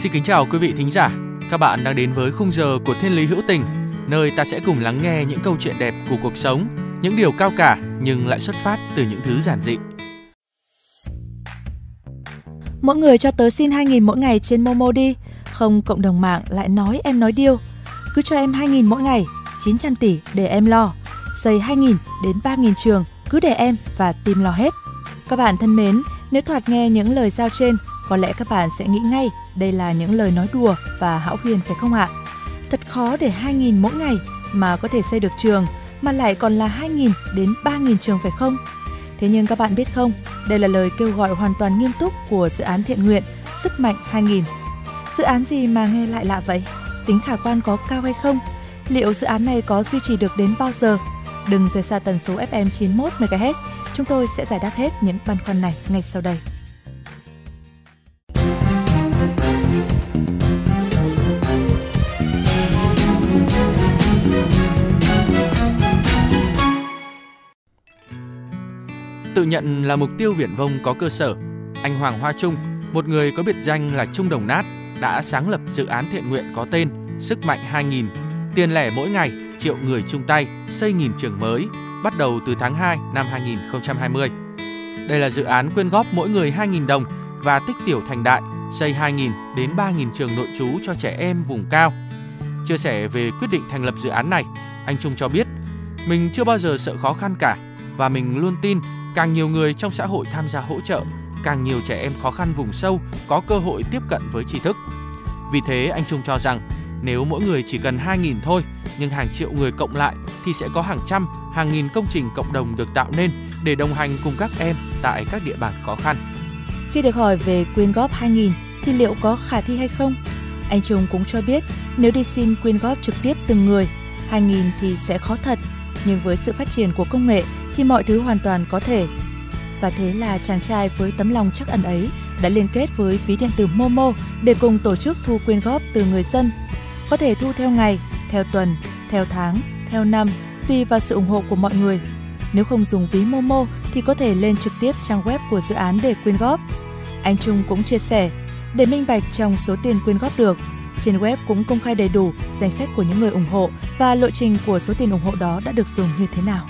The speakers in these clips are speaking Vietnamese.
Xin kính chào quý vị thính giả. Các bạn đang đến với khung giờ của Thiên lý hữu tình, nơi ta sẽ cùng lắng nghe những câu chuyện đẹp của cuộc sống, những điều cao cả nhưng lại xuất phát từ những thứ giản dị. Mỗi người cho tớ xin 2.000 mỗi ngày trên Momo đi Không cộng đồng mạng lại nói em nói điêu Cứ cho em 2.000 mỗi ngày 900 tỷ để em lo Xây 2.000 đến 3.000 trường Cứ để em và tìm lo hết Các bạn thân mến Nếu thoạt nghe những lời giao trên có lẽ các bạn sẽ nghĩ ngay Đây là những lời nói đùa và hão huyền phải không ạ Thật khó để 2.000 mỗi ngày Mà có thể xây được trường Mà lại còn là 2.000 đến 3.000 trường phải không Thế nhưng các bạn biết không, đây là lời kêu gọi hoàn toàn nghiêm túc của dự án thiện nguyện Sức mạnh 2000. Dự án gì mà nghe lại lạ vậy? Tính khả quan có cao hay không? Liệu dự án này có duy trì được đến bao giờ? Đừng rời xa tần số FM 91 MHz, chúng tôi sẽ giải đáp hết những băn khoăn này ngay sau đây. Tự nhận là mục tiêu viển vông có cơ sở, anh Hoàng Hoa Trung, một người có biệt danh là Trung Đồng Nát, đã sáng lập dự án thiện nguyện có tên Sức mạnh 2000, tiền lẻ mỗi ngày, triệu người chung tay, xây nghìn trường mới, bắt đầu từ tháng 2 năm 2020. Đây là dự án quyên góp mỗi người 2.000 đồng và tích tiểu thành đại, xây 2.000 đến 3.000 trường nội trú cho trẻ em vùng cao. Chia sẻ về quyết định thành lập dự án này, anh Trung cho biết mình chưa bao giờ sợ khó khăn cả và mình luôn tin càng nhiều người trong xã hội tham gia hỗ trợ, càng nhiều trẻ em khó khăn vùng sâu có cơ hội tiếp cận với tri thức. Vì thế anh Trung cho rằng nếu mỗi người chỉ cần 2.000 thôi, nhưng hàng triệu người cộng lại thì sẽ có hàng trăm, hàng nghìn công trình cộng đồng được tạo nên để đồng hành cùng các em tại các địa bàn khó khăn. Khi được hỏi về quyên góp 2.000 thì liệu có khả thi hay không? Anh Trung cũng cho biết nếu đi xin quyên góp trực tiếp từng người, 2.000 thì sẽ khó thật. Nhưng với sự phát triển của công nghệ thì mọi thứ hoàn toàn có thể. Và thế là chàng trai với tấm lòng chắc ẩn ấy đã liên kết với ví điện tử Momo để cùng tổ chức thu quyên góp từ người dân. Có thể thu theo ngày, theo tuần, theo tháng, theo năm, tùy vào sự ủng hộ của mọi người. Nếu không dùng ví Momo thì có thể lên trực tiếp trang web của dự án để quyên góp. Anh Trung cũng chia sẻ, để minh bạch trong số tiền quyên góp được, trên web cũng công khai đầy đủ danh sách của những người ủng hộ và lộ trình của số tiền ủng hộ đó đã được dùng như thế nào.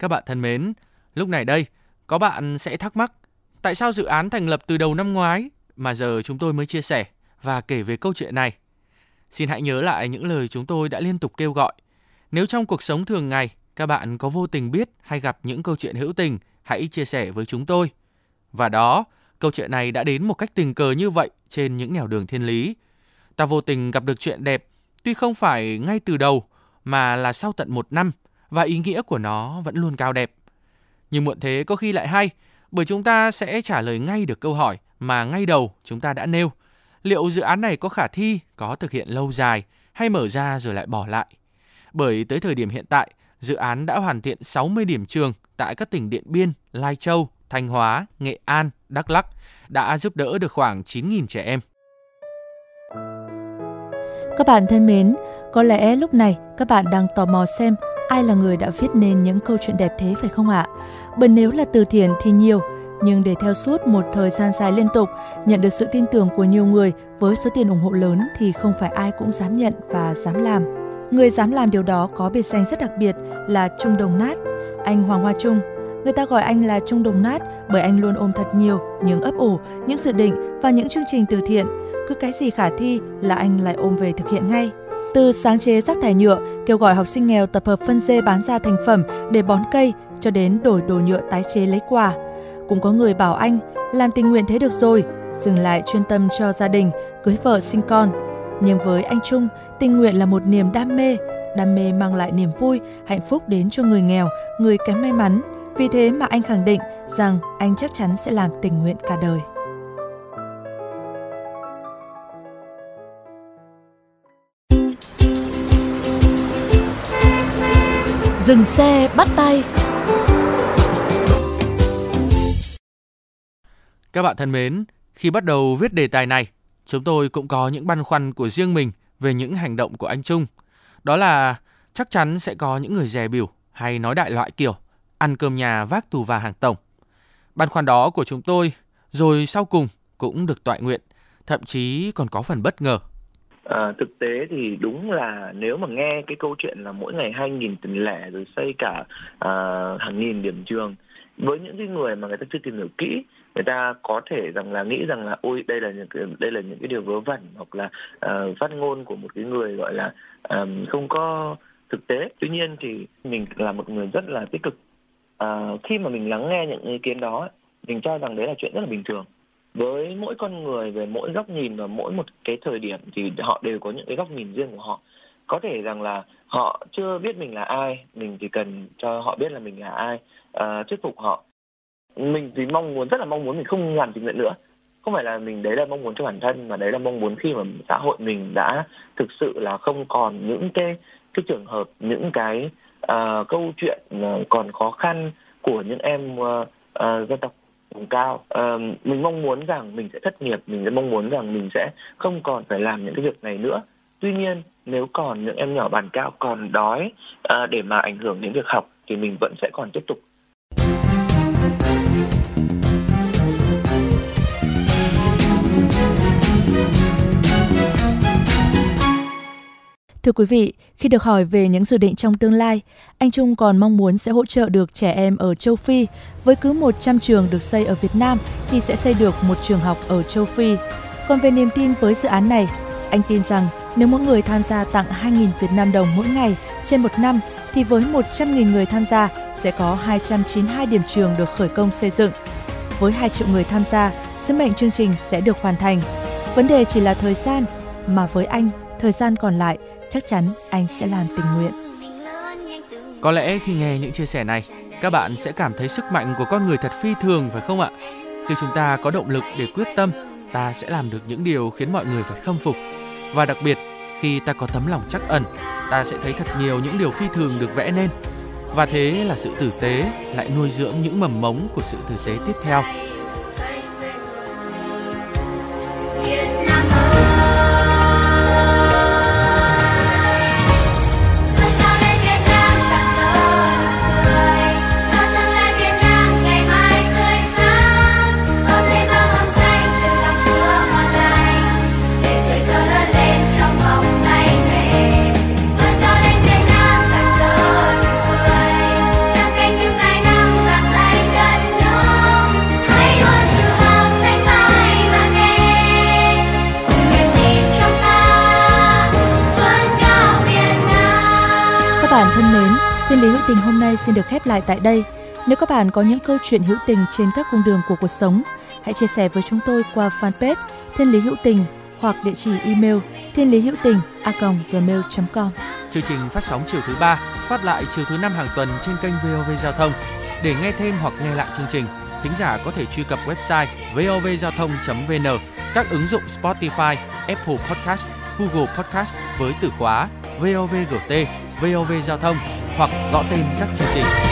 Các bạn thân mến, lúc này đây, có bạn sẽ thắc mắc tại sao dự án thành lập từ đầu năm ngoái mà giờ chúng tôi mới chia sẻ và kể về câu chuyện này. Xin hãy nhớ lại những lời chúng tôi đã liên tục kêu gọi. Nếu trong cuộc sống thường ngày các bạn có vô tình biết hay gặp những câu chuyện hữu tình, hãy chia sẻ với chúng tôi. Và đó, câu chuyện này đã đến một cách tình cờ như vậy trên những nẻo đường thiên lý. Ta vô tình gặp được chuyện đẹp, tuy không phải ngay từ đầu mà là sau tận một năm và ý nghĩa của nó vẫn luôn cao đẹp. Nhưng muộn thế có khi lại hay, bởi chúng ta sẽ trả lời ngay được câu hỏi mà ngay đầu chúng ta đã nêu. Liệu dự án này có khả thi, có thực hiện lâu dài hay mở ra rồi lại bỏ lại? Bởi tới thời điểm hiện tại, dự án đã hoàn thiện 60 điểm trường tại các tỉnh Điện Biên, Lai Châu, Thanh Hóa, Nghệ An, Đắk Lắk đã giúp đỡ được khoảng 9.000 trẻ em. Các bạn thân mến, có lẽ lúc này các bạn đang tò mò xem ai là người đã viết nên những câu chuyện đẹp thế phải không ạ? Bởi nếu là từ thiện thì nhiều, nhưng để theo suốt một thời gian dài liên tục, nhận được sự tin tưởng của nhiều người với số tiền ủng hộ lớn thì không phải ai cũng dám nhận và dám làm. Người dám làm điều đó có biệt danh rất đặc biệt là Trung Đồng Nát, anh Hoàng Hoa Trung. Người ta gọi anh là Trung Đồng Nát bởi anh luôn ôm thật nhiều những ấp ủ, những dự định và những chương trình từ thiện. Cứ cái gì khả thi là anh lại ôm về thực hiện ngay. Từ sáng chế rác thải nhựa, kêu gọi học sinh nghèo tập hợp phân dê bán ra thành phẩm để bón cây cho đến đổi đồ nhựa tái chế lấy quà. Cũng có người bảo anh làm tình nguyện thế được rồi, dừng lại chuyên tâm cho gia đình, cưới vợ sinh con. Nhưng với anh Trung, tình nguyện là một niềm đam mê, đam mê mang lại niềm vui, hạnh phúc đến cho người nghèo, người kém may mắn. Vì thế mà anh khẳng định rằng anh chắc chắn sẽ làm tình nguyện cả đời. Dừng xe bắt tay Các bạn thân mến, khi bắt đầu viết đề tài này, chúng tôi cũng có những băn khoăn của riêng mình về những hành động của anh Trung. Đó là chắc chắn sẽ có những người dè biểu hay nói đại loại kiểu ăn cơm nhà vác tù và hàng tổng. Băn khoăn đó của chúng tôi rồi sau cùng cũng được tọa nguyện, thậm chí còn có phần bất ngờ. À, thực tế thì đúng là nếu mà nghe cái câu chuyện là mỗi ngày 2.000 tiền lẻ rồi xây cả à, hàng nghìn điểm trường với những cái người mà người ta chưa tìm hiểu kỹ người ta có thể rằng là nghĩ rằng là ôi đây là những cái, đây là những cái điều vớ vẩn hoặc là uh, phát ngôn của một cái người gọi là um, không có thực tế. Tuy nhiên thì mình là một người rất là tích cực. Uh, khi mà mình lắng nghe những ý kiến đó mình cho rằng đấy là chuyện rất là bình thường với mỗi con người về mỗi góc nhìn và mỗi một cái thời điểm thì họ đều có những cái góc nhìn riêng của họ. Có thể rằng là họ chưa biết mình là ai mình chỉ cần cho họ biết là mình là ai uh, thuyết phục họ. Mình thì mong muốn rất là mong muốn mình không làm tình nguyện nữa. Không phải là mình đấy là mong muốn cho bản thân mà đấy là mong muốn khi mà xã hội mình đã thực sự là không còn những cái cái trường hợp những cái uh, câu chuyện uh, còn khó khăn của những em uh, uh, dân tộc vùng cao. Uh, mình mong muốn rằng mình sẽ thất nghiệp mình sẽ mong muốn rằng mình sẽ không còn phải làm những cái việc này nữa. Tuy nhiên nếu còn những em nhỏ bàn cao còn đói uh, để mà ảnh hưởng đến việc học thì mình vẫn sẽ còn tiếp tục Thưa quý vị, khi được hỏi về những dự định trong tương lai, anh Trung còn mong muốn sẽ hỗ trợ được trẻ em ở châu Phi. Với cứ 100 trường được xây ở Việt Nam thì sẽ xây được một trường học ở châu Phi. Còn về niềm tin với dự án này, anh tin rằng nếu mỗi người tham gia tặng 2.000 Việt Nam đồng mỗi ngày trên một năm thì với 100.000 người tham gia sẽ có 292 điểm trường được khởi công xây dựng. Với 2 triệu người tham gia, sứ mệnh chương trình sẽ được hoàn thành. Vấn đề chỉ là thời gian, mà với anh, thời gian còn lại chắc chắn anh sẽ làm tình nguyện. Có lẽ khi nghe những chia sẻ này, các bạn sẽ cảm thấy sức mạnh của con người thật phi thường phải không ạ? Khi chúng ta có động lực để quyết tâm, ta sẽ làm được những điều khiến mọi người phải khâm phục. Và đặc biệt, khi ta có tấm lòng chắc ẩn, ta sẽ thấy thật nhiều những điều phi thường được vẽ nên. Và thế là sự tử tế lại nuôi dưỡng những mầm mống của sự tử tế tiếp theo. Bản thân mến Thiên lý hữu tình hôm nay xin được khép lại tại đây. Nếu các bạn có những câu chuyện hữu tình trên các cung đường của cuộc sống, hãy chia sẻ với chúng tôi qua fanpage Thiên lý hữu tình hoặc địa chỉ email thiên lý hữu tình a gmail.com. Chương trình phát sóng chiều thứ ba, phát lại chiều thứ năm hàng tuần trên kênh VOV Giao thông. Để nghe thêm hoặc nghe lại chương trình, thính giả có thể truy cập website vovgiao thông.vn, các ứng dụng Spotify, Apple Podcast, Google Podcast với từ khóa VOVGT, VOV Giao thông hoặc gõ tên các chương trình.